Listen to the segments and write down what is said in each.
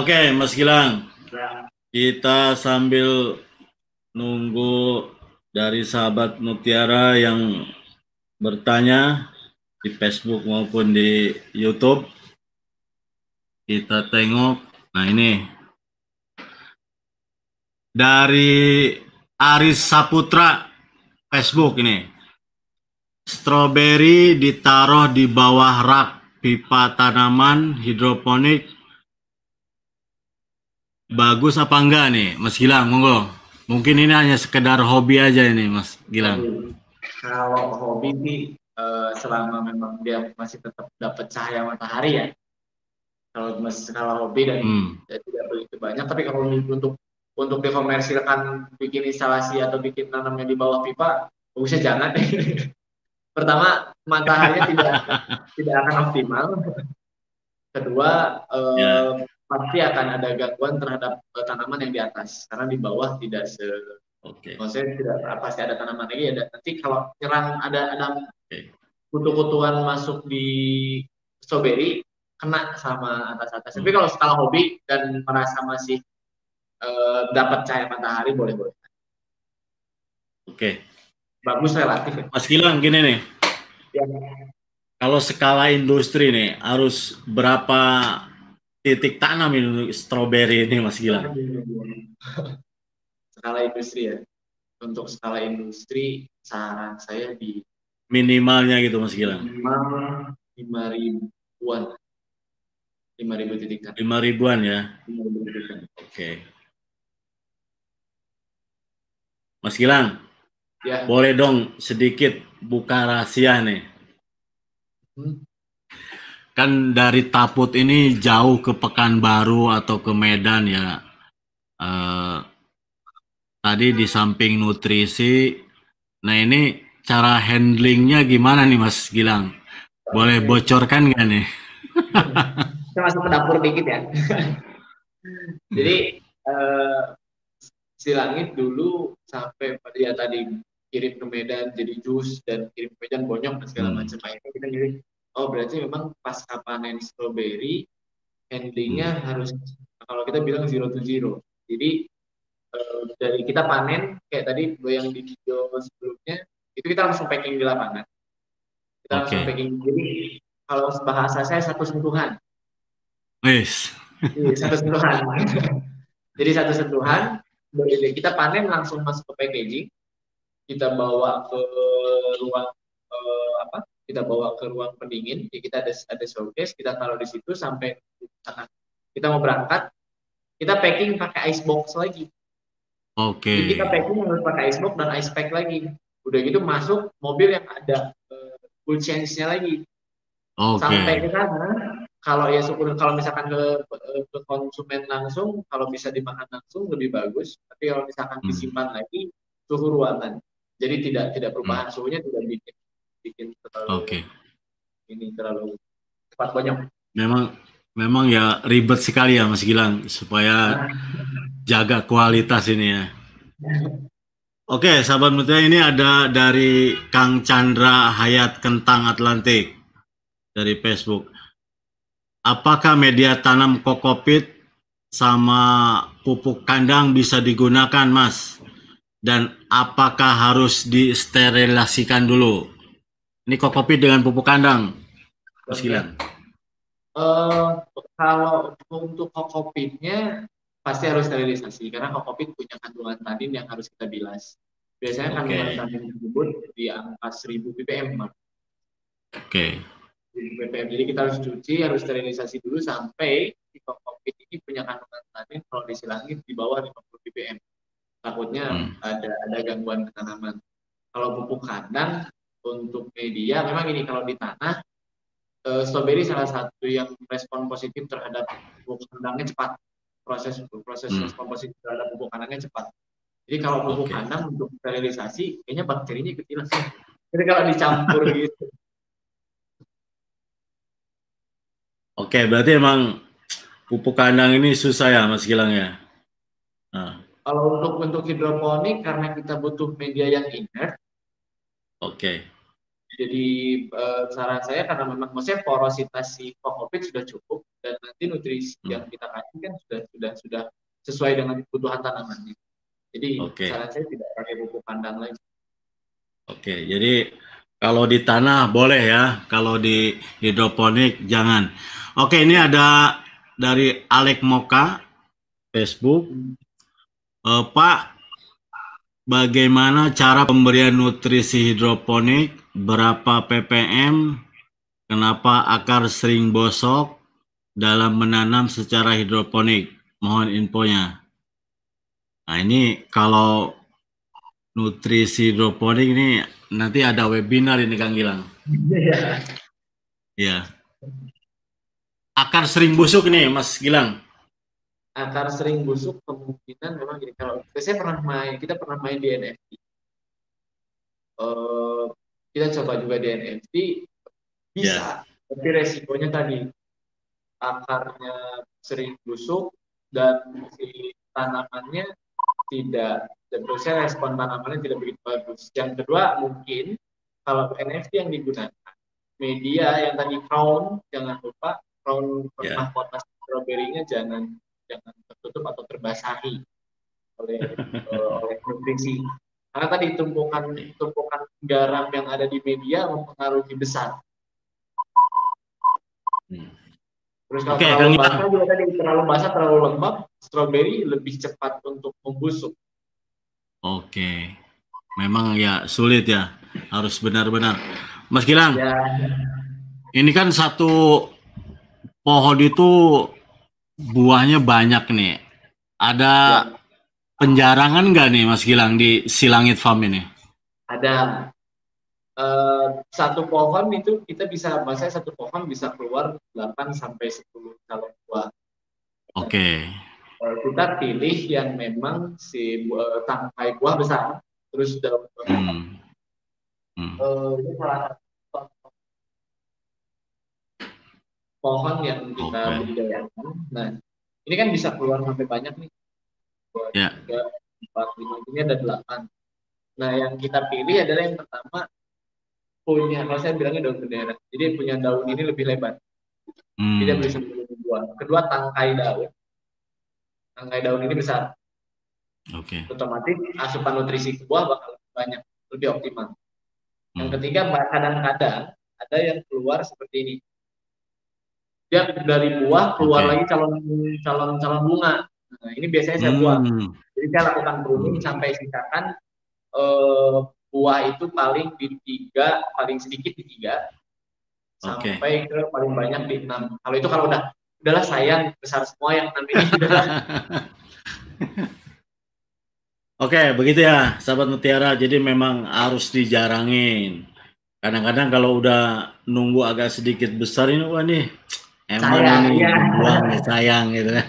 Oke, Mas Gilang. Kita sambil nunggu dari sahabat Mutiara yang bertanya di Facebook maupun di YouTube. Kita tengok. Nah, ini dari Aris Saputra Facebook ini. Strawberry ditaruh di bawah rak pipa tanaman hidroponik bagus apa enggak nih Mas Gilang? Monggo. Mungkin ini hanya sekedar hobi aja ini Mas Gilang. Kalau hobi sih uh, selama memang dia masih tetap dapat cahaya matahari ya. Kalau masih kalau hobi dan hmm. ya, tidak begitu banyak. Tapi kalau untuk untuk dikomersilkan bikin instalasi atau bikin tanamnya di bawah pipa bagusnya jangan. Pertama mataharinya tidak tidak akan optimal. Kedua yeah pasti akan ada gangguan terhadap uh, tanaman yang di atas karena di bawah tidak se Oke. Okay. Maksudnya tidak pasti ada tanaman lagi ada nanti kalau nyerang ada ada okay. kutu-kutuan masuk di strawberry kena sama atas-atas. Hmm. Tapi kalau skala hobi dan merasa masih uh, dapat cahaya matahari boleh-boleh. Oke. Okay. Bagus relatif ya. Mas Gilang gini nih. Ya. Kalau skala industri nih harus berapa titik tanam ini stroberi ini Mas Gilang? Skala industri ya. Untuk skala industri saran saya di minimalnya gitu Mas Gilang. Minimal lima ribuan. Lima ribu titik tanam. Lima ribuan ya. Oke. Okay. Mas Gilang, ya. boleh dong sedikit buka rahasia nih. Hmm? Kan dari Taput ini jauh ke Pekanbaru atau ke Medan ya. Uh, tadi di samping nutrisi, nah ini cara handlingnya gimana nih Mas Gilang? Boleh bocorkan nggak nih? Saya masuk ke dapur dikit ya. Jadi uh, si langit dulu sampai pada ya tadi kirim ke Medan jadi jus dan kirim ke Medan bonyok dan segala hmm. macam. Akhirnya kita jadi oh berarti memang pas panen strawberry handlingnya hmm. harus kalau kita bilang zero to zero jadi uh, dari kita panen kayak tadi yang di video sebelumnya itu kita langsung packing di lapangan kita okay. langsung packing jadi kalau bahasa saya satu sentuhan Yes. Iya, satu sentuhan. Jadi satu sentuhan, kita panen langsung masuk ke packaging, kita bawa ke ruang kita bawa ke ruang pendingin, ya kita ada ada showcase, kita taruh di situ sampai kita mau berangkat, kita packing pakai ice box lagi. Oke. Okay. kita packing harus pakai ice box dan ice pack lagi. Udah gitu masuk mobil yang ada uh, full change-nya lagi. Okay. Sampai ke sana, kalau ya syukur kalau misalkan ke, eh, ke konsumen langsung, kalau bisa dimakan langsung lebih bagus. Tapi kalau misalkan hmm. disimpan lagi suhu ruangan, jadi tidak tidak perubahan hmm. suhunya tidak bikin bikin terlalu okay. ini terlalu cepat banyak. Memang memang ya ribet sekali ya Mas Gilang supaya jaga kualitas ini ya. Oke, sahabat mutia ini ada dari Kang Chandra Hayat Kentang Atlantik dari Facebook. Apakah media tanam kokopit sama pupuk kandang bisa digunakan, Mas? Dan apakah harus disterilisasikan dulu? Ini kopi dengan pupuk kandang, Mas Gilang. Uh, kalau untuk kokopitnya pasti harus sterilisasi karena kokopit punya kandungan tanin yang harus kita bilas. Biasanya okay. kandungan tanin tersebut di angka 1000 ppm, Oke. Okay. ppm. Jadi kita harus cuci, harus sterilisasi dulu sampai si kokopit ini punya kandungan tanin kalau disilangin di bawah 50 ppm. Takutnya hmm. ada ada gangguan ketanaman. Kalau pupuk kandang untuk media memang ini kalau di tanah uh, strawberry salah satu yang respon positif terhadap pupuk kandangnya cepat proses proses hmm. respon positif terhadap pupuk kandangnya cepat jadi kalau pupuk okay. kandang untuk sterilisasi kayaknya bakterinya kecil sih jadi kalau dicampur gitu Oke, berarti emang pupuk kandang ini susah ya Mas Gilang ya? Nah. Kalau untuk untuk hidroponik karena kita butuh media yang inert, Oke. Okay. Jadi uh, saran saya karena memang maksudnya porositas si kokopit sudah cukup, dan nanti nutrisi hmm. yang kita kasih kan sudah sudah sudah sesuai dengan kebutuhan tanaman. Jadi okay. saran saya tidak pakai pupuk kandang lagi. Oke, okay, jadi kalau di tanah boleh ya, kalau di hidroponik jangan. Oke, ini ada dari Alek Moka Facebook. Uh, Pak, bagaimana cara pemberian nutrisi hidroponik? Berapa ppm? Kenapa akar sering bosok dalam menanam secara hidroponik? Mohon infonya. Nah, ini kalau nutrisi hidroponik ini nanti ada webinar ini Kang Gilang. Iya. Iya. Akar sering busuk nih Mas Gilang. Akar sering busuk kemungkinan memang gini kalau saya pernah main kita pernah main di NFT. Uh, eh, kita coba juga di NFT bisa, yeah. tapi resikonya tadi akarnya sering busuk dan si tanamannya tidak dan saya respon tanamannya tidak begitu bagus. Yang kedua mungkin kalau NFT yang digunakan media yang tadi crown jangan lupa crown yeah. mahkota strawberry-nya jangan jangan tertutup atau terbasahi oleh uh, oleh nutrisi. Karena tadi tumpukan tumpukan garam yang ada di media mempengaruhi besar. Hmm. Terus kalau okay, terlalu basah juga tadi terlalu basah terlalu lembab, strawberry lebih cepat untuk membusuk. Oke. Memang ya sulit ya. Harus benar-benar. Mas Gilang. Ya. Ini kan satu pohon itu buahnya banyak nih. Ada ya. penjarangan nggak nih Mas Gilang di Silangit Farm ini? Ada. Uh, satu pohon itu kita bisa, maksudnya satu pohon bisa keluar 8 sampai 10 calon buah. Oke. Okay kita pilih yang memang si buah, tangkai buah besar terus daun hmm. hmm. Uh, ini salah pohon yang kita okay. budidayakan. Nah, ini kan bisa keluar sampai banyak nih. Dua, yeah. tiga, empat, lima, ini ada delapan. Nah, yang kita pilih adalah yang pertama punya, kalau saya bilangnya daun bendera. Jadi punya daun ini lebih lebar. Hmm. Tidak bisa buah. Kedua, tangkai daun tangkai daun ini besar. Oke. Okay. Otomatis asupan nutrisi ke buah bakal banyak, lebih optimal. Yang hmm. ketiga, kadang-kadang ada yang keluar seperti ini. Dia dari buah keluar okay. lagi calon calon calon bunga. Nah, ini biasanya saya hmm. Jadi saya lakukan pruning hmm. sampai sisakan uh, buah itu paling di tiga, paling sedikit di tiga, okay. sampai ke paling banyak di enam. Kalau itu kalau udah udahlah sayang besar semua yang nanti Oke, begitu ya, sahabat mutiara. Jadi memang harus dijarangin. Kadang-kadang kalau udah nunggu agak sedikit besar ini, wah nih, emang sayang, ini ya. buang sayang gitu kan.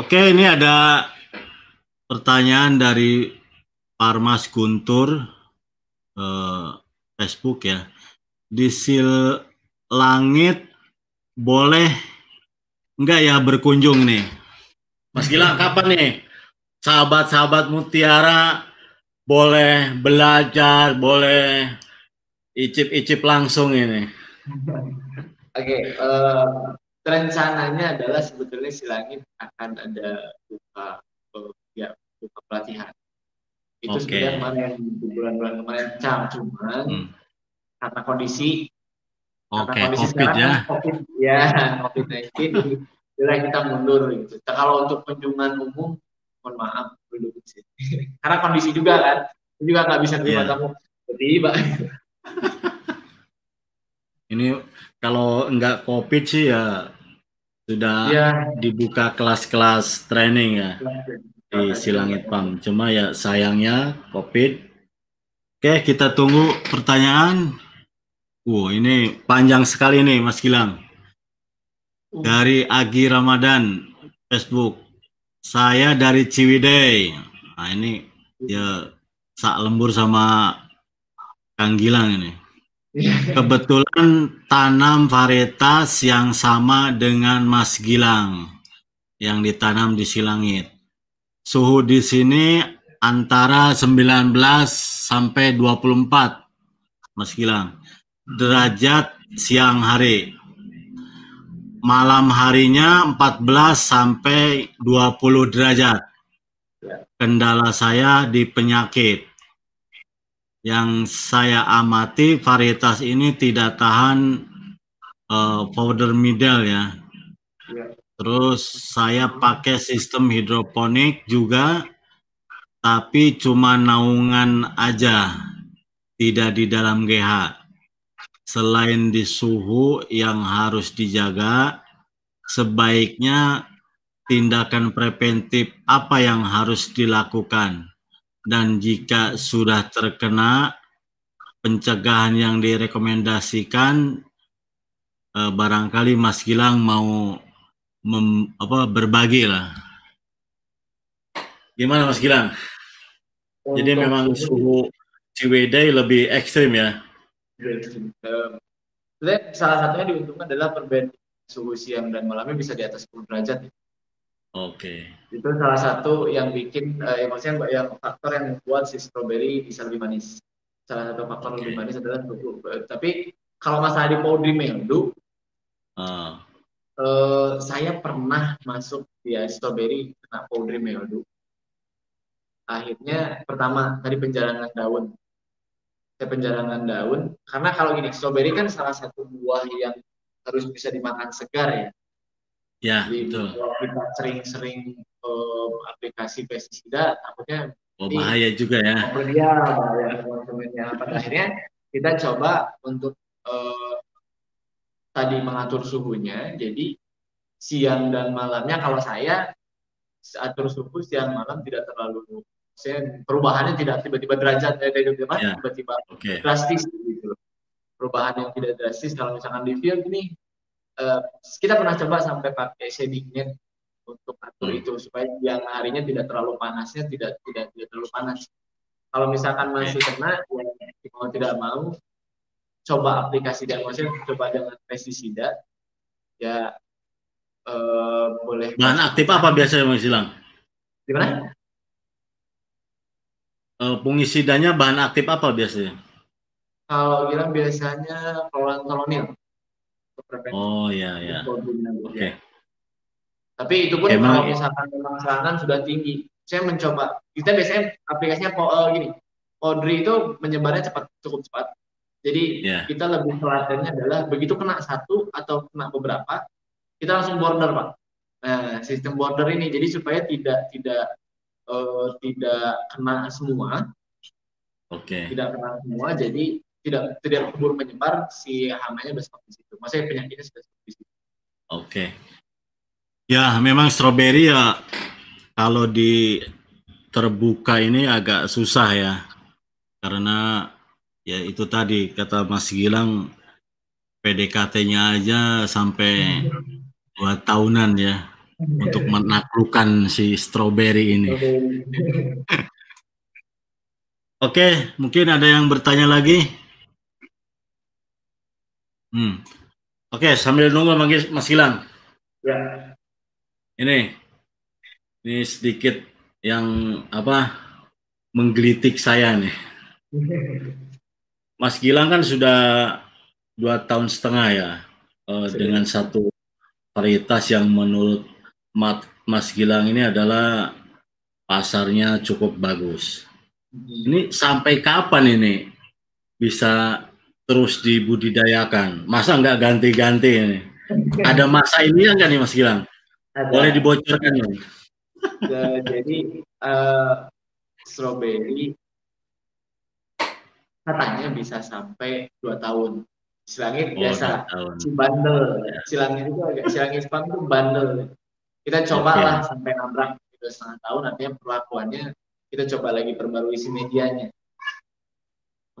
Oke, ini ada pertanyaan dari Parmas Guntur eh, Facebook ya. Di sil langit boleh enggak ya berkunjung nih? Mas Gilang kapan nih? Sahabat-sahabat Mutiara boleh belajar, boleh icip-icip langsung ini. Oke, okay, uh, eh, rencananya adalah sebetulnya silangit akan ada buka uh, ya buka pelatihan. Itu okay. sebenarnya kemarin bulan-bulan kemarin cam cuman hmm. karena kondisi okay, COVID ya. Kan COVID ya, COVID-19 jadi kita mundur gitu. Nah, kalau untuk kunjungan umum, mohon maaf dulu sih. Karena kondisi juga kan, juga nggak bisa terima yeah. tamu. Jadi, Pak. Ini kalau nggak COVID sih ya sudah yeah. dibuka kelas-kelas training ya di Silangit Pam. Cuma ya sayangnya COVID. Oke, kita tunggu pertanyaan. Wow, ini panjang sekali nih Mas Gilang. Dari Agi Ramadan Facebook. Saya dari Ciwidey. Nah, ini ya sak lembur sama Kang Gilang ini. Kebetulan tanam varietas yang sama dengan Mas Gilang yang ditanam di Silangit. Suhu di sini antara 19 sampai 24 Mas Gilang derajat siang hari. malam harinya 14 sampai 20 derajat. Kendala saya di penyakit. Yang saya amati varietas ini tidak tahan uh, powder middle ya. ya. Terus saya pakai sistem hidroponik juga, tapi cuma naungan aja, tidak di dalam GH selain di suhu yang harus dijaga, sebaiknya tindakan preventif apa yang harus dilakukan. Dan jika sudah terkena pencegahan yang direkomendasikan, eh, barangkali Mas Gilang mau mem, apa, berbagi lah. Gimana Mas Gilang? Jadi memang suhu Ciwidey lebih ekstrim ya? Um, salah satunya diuntungkan adalah perbedaan suhu siang dan malamnya bisa di atas 10 derajat. Ya. Oke. Okay. Itu salah satu yang bikin, uh, yang maksudnya yang faktor yang membuat si strawberry bisa lebih manis. Salah satu faktor okay. lebih manis adalah suhu. Uh, tapi kalau masalah di powdery mildew, uh. Uh, saya pernah masuk ya, strawberry kena powdery mildew. Akhirnya pertama tadi penjalanan daun penjarangan daun karena kalau gini strawberry kan salah satu buah yang harus bisa dimakan segar ya ya Jadi, betul. kalau kita sering-sering uh, aplikasi pestisida takutnya oh, bahaya juga ya. dia bahaya konsumennya. Pada akhirnya kita coba untuk uh, tadi mengatur suhunya. Jadi siang dan malamnya kalau saya atur suhu siang malam tidak terlalu saya perubahannya tidak tiba-tiba derajat eh, tiba-tiba yeah. tiba-tiba okay. drastis gitu. Perubahan yang tidak drastis kalau misalkan di field ini uh, kita pernah coba sampai pakai shading net untuk atur hmm. itu supaya yang harinya tidak terlalu panasnya tidak tidak tidak terlalu panas kalau misalkan masih kena ya mau tidak mau coba aplikasi dan maksudnya coba dengan pestisida ya uh, boleh bahan aktif apa biasanya mas Silang? Gimana? Uh, fungisidanya bahan aktif apa biasanya? Kalau bilang biasanya Oh iya iya. Oke. Okay. Tapi itu pun Emang, kalau misalkan memang serangan sudah tinggi, saya mencoba. Kita biasanya aplikasinya uh, gini, Audrey itu menyebarnya cepat, cukup cepat. Jadi yeah. kita lebih telatennya adalah begitu kena satu atau kena beberapa, kita langsung border pak. Nah sistem border ini jadi supaya tidak tidak uh, tidak kena semua. Oke. Okay. Tidak kena semua, jadi tidak tidak keburu menyebar si hamanya sudah seperti itu. Maksudnya penyakitnya sudah seperti itu. Oke. Okay. Ya, memang stroberi ya kalau di terbuka ini agak susah ya. Karena ya itu tadi kata Mas Gilang PDKT-nya aja sampai dua tahunan ya untuk menaklukkan si strawberry ini. Oke, mungkin ada yang bertanya lagi. Hmm. Oke, sambil nunggu Mas Gilang. Ya. Ini, ini sedikit yang apa menggelitik saya nih. Mas Gilang kan sudah dua tahun setengah ya uh, dengan satu varietas yang menurut Mas Gilang ini adalah pasarnya cukup bagus. Ini sampai kapan ini bisa terus dibudidayakan? Masa nggak ganti-ganti ini? Ada masa ini nggak nih Mas Gilang? Ada. Boleh dibocorkan ya? Jadi uh, strawberry katanya bisa sampai dua tahun. Silangit oh, biasa, si bandel. Ya. Silangit itu agak silangit Jepang itu bandel kita coba okay. lah sampai nabrak gitu setengah tahun artinya perlakuannya kita coba lagi perbarui si medianya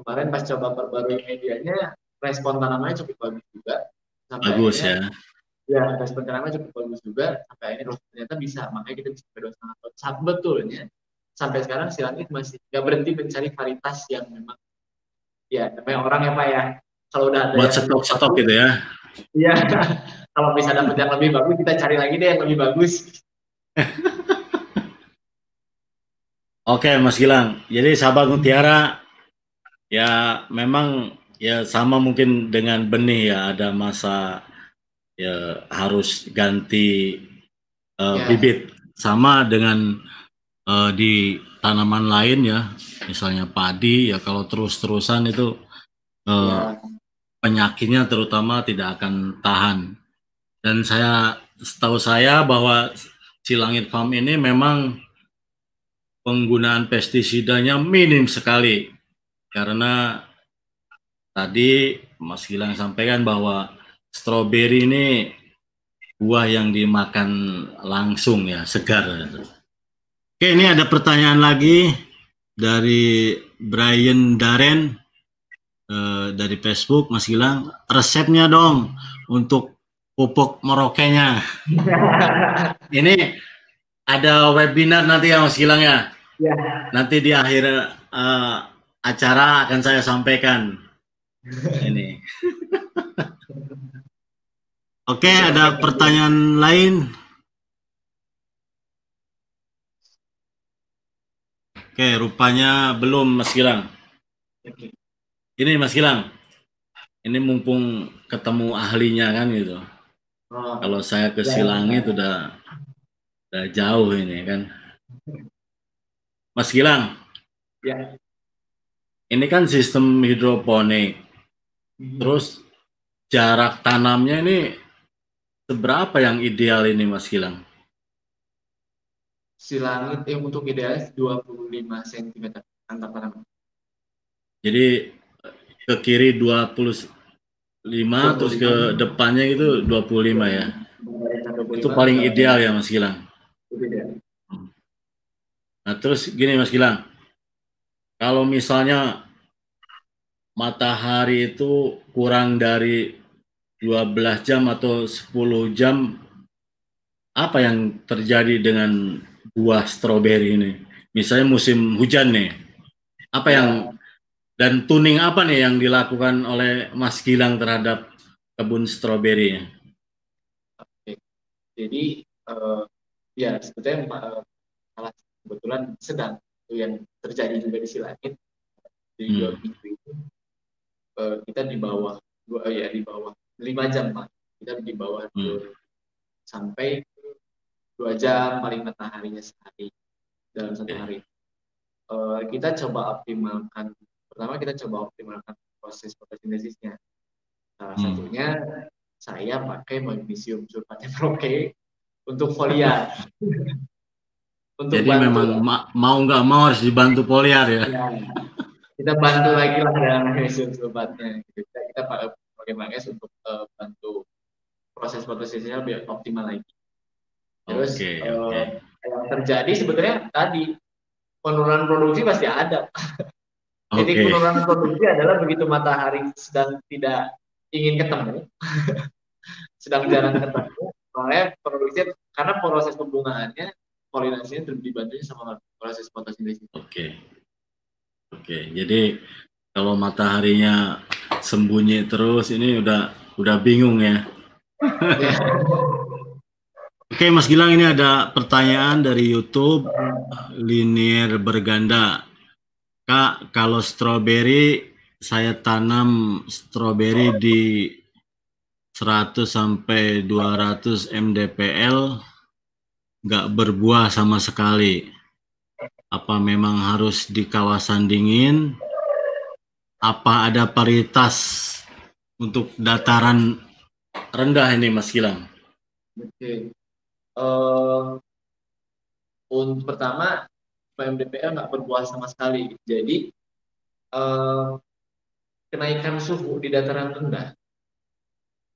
kemarin pas coba perbarui medianya respon tanamannya cukup bagus juga. Sampai bagus ya. Ya respon tanamannya cukup bagus juga. Sampai akhirnya loh ternyata bisa. Makanya kita bisa berdua setengah tahun sebetulnya sampai sekarang si langit masih nggak berhenti mencari varietas yang memang ya namanya orang ya pak ya. Kalau udah ada buat stok stok gitu ya. iya. Kalau bisa dapat yang lebih bagus kita cari lagi deh yang lebih bagus. Oke Mas Gilang, jadi sahabat Mutiara ya memang ya sama mungkin dengan benih ya ada masa ya harus ganti uh, ya. bibit sama dengan uh, di tanaman lain ya misalnya padi ya kalau terus-terusan itu uh, ya. penyakitnya terutama tidak akan tahan dan saya setahu saya bahwa Cilangit Farm ini memang penggunaan pestisidanya minim sekali karena tadi Mas Gilang sampaikan bahwa stroberi ini buah yang dimakan langsung ya, segar. Oke, ini ada pertanyaan lagi dari Brian Daren eh, dari Facebook, Mas Gilang. Resepnya dong untuk pupuk merokenya. ini ada webinar nanti ya Mas Gilang ya. ya. Nanti di akhir uh, acara akan saya sampaikan. ini. Oke, ada pertanyaan lain? Oke, rupanya belum Mas Gilang. Ini Mas Gilang. Ini mumpung ketemu ahlinya kan gitu. Oh. Kalau saya ke Silangit ya. udah udah jauh ini kan. Mas Gilang. Ya. Ini kan sistem hidroponik. Hmm. Terus jarak tanamnya ini Seberapa yang ideal ini Mas Gilang? Silangit yang untuk ideal 25 cm antar tanaman. Jadi ke kiri 25 25. terus ke depannya itu 25 ya. 25, itu paling ideal ya Mas Gilang. Nah, terus gini Mas Gilang. Kalau misalnya matahari itu kurang dari 12 jam atau 10 jam apa yang terjadi dengan buah stroberi ini? Misalnya musim hujan nih. Apa yang dan tuning apa nih yang dilakukan oleh Mas Gilang terhadap kebun stroberi? Oke. Jadi uh, ya sebetulnya uh, kebetulan sedang yang terjadi juga di Silangit di hmm. dua minggu itu uh, kita di bawah dua ya di bawah lima jam pak kita di bawah hmm. sampai dua jam paling mataharinya sehari dalam satu hari uh, kita coba optimalkan pertama kita coba optimalkan proses fotosintesisnya salah hmm. satunya saya pakai magnesium sulfatnya proke untuk foliar untuk jadi bantu. memang ma mau nggak mau harus dibantu foliar ya, ya kita bantu lagi lah dengan magnesium sulfatnya kita, kita pakai magnes untuk uh, bantu proses fotosintesisnya lebih optimal lagi. Terus okay, uh, okay. yang terjadi sebetulnya tadi penurunan produksi pasti ada. Jadi okay. penurunan produksi adalah begitu matahari sedang tidak ingin ketemu, sedang jarang ketemu, oleh produksi karena proses pembungaannya polinasinya terus dibantu sama proses fotosintesis. Oke. Okay. Oke, okay. jadi kalau mataharinya sembunyi terus ini udah udah bingung ya. Oke Mas Gilang ini ada pertanyaan dari YouTube Linier Berganda. Kak, kalau stroberi saya tanam stroberi di 100 sampai 200 mdpl nggak berbuah sama sekali. Apa memang harus di kawasan dingin apa ada paritas untuk dataran rendah ini Mas Gilang? Oke. Uh, untuk pertama PMDPL nggak berbuah sama sekali. Jadi uh, kenaikan suhu di dataran rendah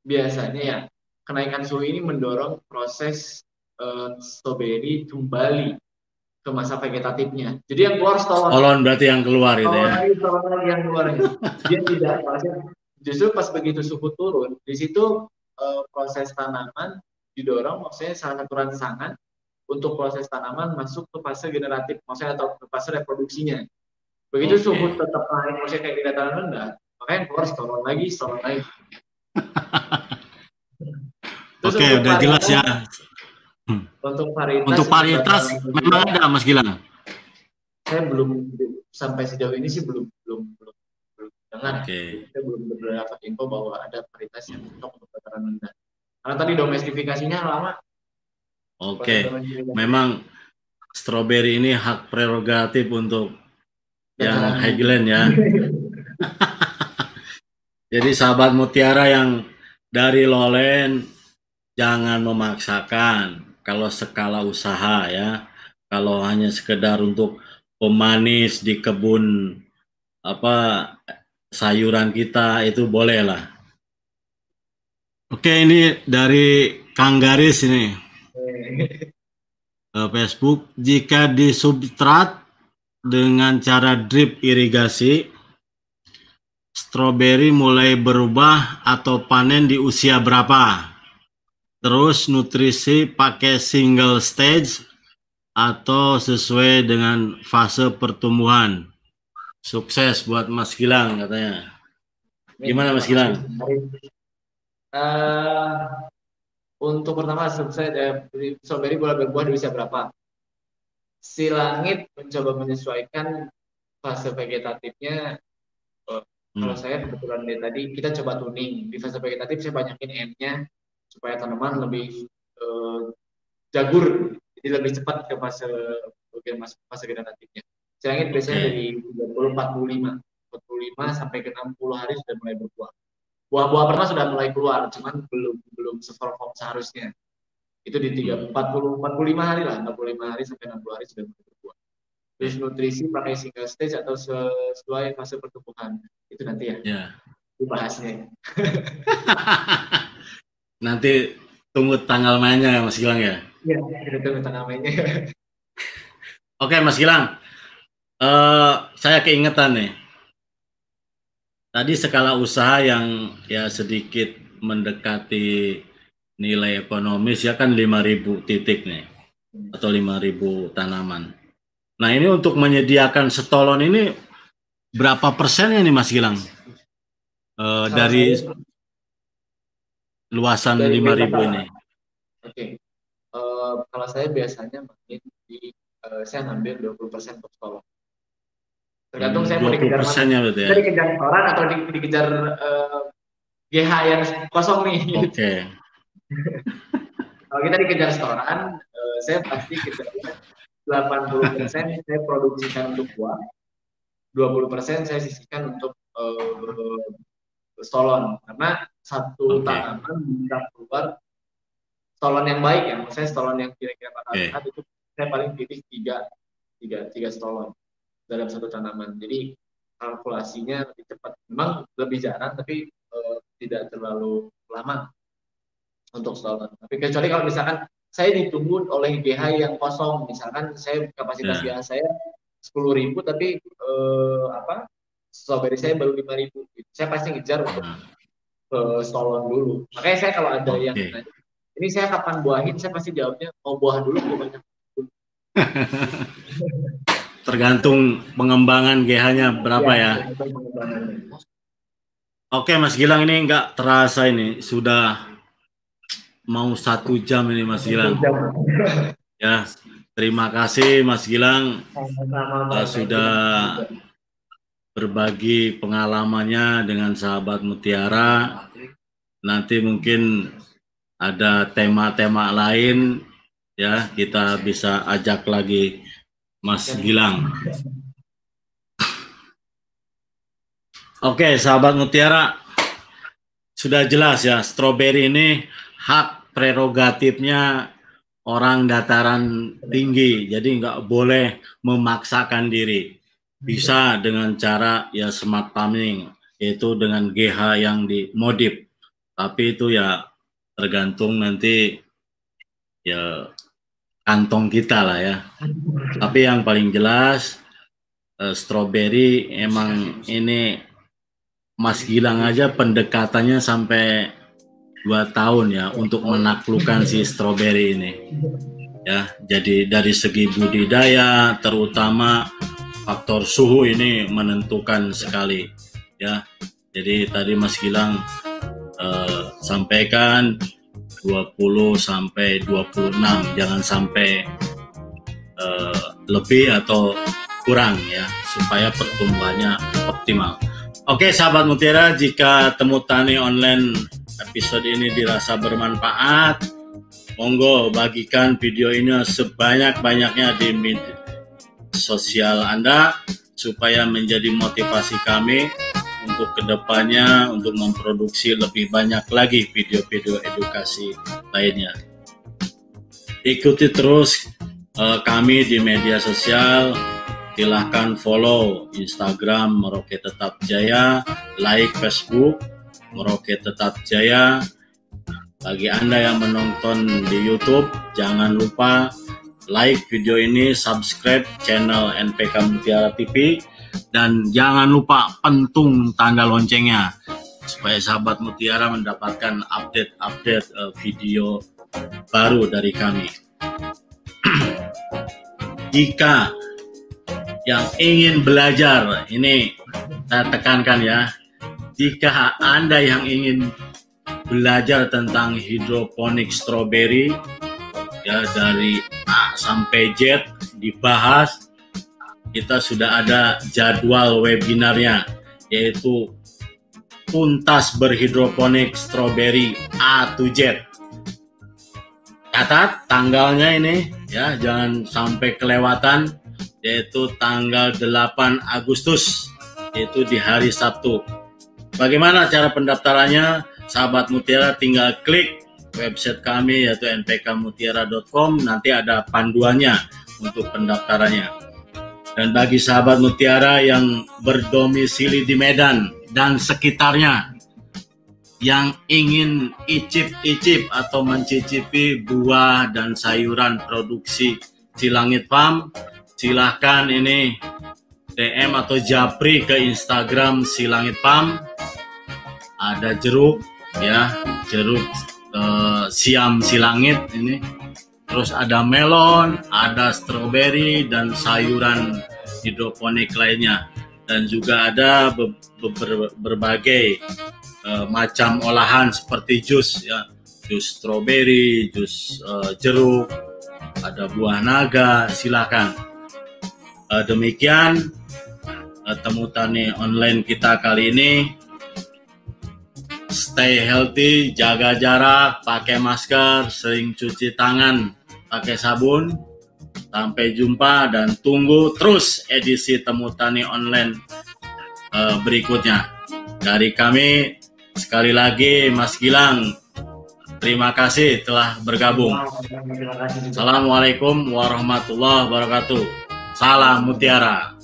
biasanya ya kenaikan suhu ini mendorong proses uh, stroberi kembali ke masa vegetatifnya. Jadi yang keluar stolon. Stolon berarti yang keluar itu ya. Stolon lagi yang keluar. Dia tidak justru pas begitu suhu turun, di situ uh, proses tanaman didorong, maksudnya salah satu rangsangan untuk proses tanaman masuk ke fase generatif, maksudnya atau ke fase reproduksinya. Begitu okay. suhu tetap naik, maksudnya kayak dataran rendah, makanya keluar stolon lagi, stolon lagi. Oke, okay, udah jelas ya Hmm. Untuk varietas Untuk varietas memang ada Mas Gilang. Saya belum sampai sejauh ini sih belum belum belum, belum dengar. Okay. Saya belum berdapat info bahwa ada varietas yang cocok untuk dataran rendah. Karena tadi domestifikasinya lama. Oke, okay. memang stroberi ini hak prerogatif untuk yang Highland ya. Jadi sahabat mutiara yang dari Lolen jangan memaksakan kalau skala usaha ya. Kalau hanya sekedar untuk pemanis di kebun apa sayuran kita itu boleh lah. Oke ini dari Kang Garis ini Facebook jika di substrat dengan cara drip irigasi stroberi mulai berubah atau panen di usia berapa? Terus nutrisi pakai single stage atau sesuai dengan fase pertumbuhan. Sukses buat Mas Gilang katanya. Gimana Mas Gilang? Uh, untuk pertama sukses eh, strawberry boleh berbuah di usia berapa? Si langit mencoba menyesuaikan fase vegetatifnya. Hmm. Kalau saya kebetulan dari tadi kita coba tuning di fase vegetatif saya banyakin n-nya supaya tanaman lebih uh, jagur jadi lebih cepat ke fase bagian fase vegetatifnya. Silangit biasanya dari 30 45 45 sampai ke 60 hari sudah mulai berbuah. Buah-buah pertama sudah mulai keluar, cuman belum belum seperform seharusnya. Itu di 3 40 45 hari lah, 45 hari sampai 60 hari sudah mulai berbuah. Terus nutrisi pakai single stage atau sesuai fase pertumbuhan. Itu nanti ya. Yeah. Dibahasnya. Nanti tunggu tanggal mainnya Mas Gilang ya. Iya, kita tunggu tanggal mainnya. Oke Mas Gilang, uh, saya keingetan nih. Tadi skala usaha yang ya sedikit mendekati nilai ekonomis ya kan 5000 titik nih atau 5000 tanaman. Nah ini untuk menyediakan setolon ini berapa persennya nih Mas Gilang? Uh, dari luasan dari 5000 ini. Oke. Okay. Uh, eh, kalau saya biasanya main di uh, saya ngambil 20% untuk sekolah. Tergantung hmm, saya mau dikejar mana. Berarti ya? Dikejar orang atau di, dikejar uh, eh, GH yang kosong nih. Oke. Okay. kalau kita dikejar setoran, uh, saya pasti kejar 80% saya produksikan untuk buah, 20% saya sisihkan untuk uh, stolon karena satu okay. tanaman bisa keluar stolon yang baik ya maksudnya stolon yang kira-kira bakal okay. sehat itu saya paling pilih tiga tiga tiga stolon dalam satu tanaman jadi kalkulasinya lebih cepat memang lebih jarang tapi uh, tidak terlalu lama untuk stolon tapi kecuali kalau misalkan saya ditunggu oleh GH yang kosong misalkan saya kapasitas yeah. GH saya sepuluh ribu tapi uh, apa strawberry saya baru lima ribu saya pasti ngejar untuk uh ke stolon dulu. Makanya saya kalau ada okay. yang nanya, ini saya kapan buahin, saya pasti jawabnya mau buah dulu banyak Tergantung pengembangan GH-nya berapa ya. ya. Oke Mas Gilang ini nggak terasa ini sudah mau satu jam ini Mas Gilang. Ya terima kasih Mas Gilang uh, sudah berbagi pengalamannya dengan sahabat Mutiara. Nanti mungkin ada tema-tema lain ya kita bisa ajak lagi Mas Gilang. Oke, sahabat Mutiara, sudah jelas ya, stroberi ini hak prerogatifnya orang dataran tinggi, jadi nggak boleh memaksakan diri bisa dengan cara ya smart farming yaitu dengan GH yang dimodif. Tapi itu ya tergantung nanti ya kantong kita lah ya. Tapi yang paling jelas uh, strawberry emang ini Mas Gilang aja pendekatannya sampai dua tahun ya untuk menaklukkan si strawberry ini. Ya jadi dari segi budidaya terutama faktor suhu ini menentukan sekali ya. Jadi tadi Mas Gilang uh, sampaikan 20 sampai 26, jangan sampai uh, lebih atau kurang ya supaya pertumbuhannya optimal. Oke sahabat Mutiara, jika temu tani online episode ini dirasa bermanfaat, monggo bagikan video ini sebanyak-banyaknya di sosial Anda supaya menjadi motivasi kami untuk ke depannya untuk memproduksi lebih banyak lagi video-video edukasi lainnya. Ikuti terus uh, kami di media sosial. Silahkan follow Instagram Merauke Tetap Jaya, like Facebook Merauke Tetap Jaya. Bagi Anda yang menonton di YouTube, jangan lupa like video ini, subscribe channel NPK Mutiara TV, dan jangan lupa pentung tanda loncengnya supaya sahabat Mutiara mendapatkan update-update uh, video baru dari kami. Jika yang ingin belajar, ini saya tekankan ya, jika Anda yang ingin belajar tentang hidroponik strawberry, ya dari A sampai Z dibahas, kita sudah ada jadwal webinarnya, yaitu tuntas berhidroponik strawberry A to Z catat tanggalnya ini ya jangan sampai kelewatan yaitu tanggal 8 Agustus yaitu di hari Sabtu. Bagaimana cara pendaftarannya? Sahabat Mutiara tinggal klik website kami yaitu npkmutiara.com nanti ada panduannya untuk pendaftarannya. Dan bagi sahabat Mutiara yang berdomisili di Medan dan sekitarnya yang ingin icip-icip atau mencicipi buah dan sayuran produksi Cilangit Farm, silahkan ini DM atau japri ke Instagram Silangit Farm. Ada jeruk ya, jeruk eh, siam silangit ini. Terus ada melon, ada stroberi dan sayuran hidroponik lainnya. Dan juga ada be be berbagai uh, macam olahan seperti jus ya jus stroberi, jus uh, jeruk, ada buah naga, silakan. Uh, demikian uh, temu tani online kita kali ini. Stay healthy, jaga jarak, pakai masker, sering cuci tangan, pakai sabun. Sampai jumpa dan tunggu terus edisi temu tani online uh, berikutnya. Dari kami Sekali lagi Mas Gilang, terima kasih telah bergabung. Assalamualaikum warahmatullahi wabarakatuh. Salam Mutiara.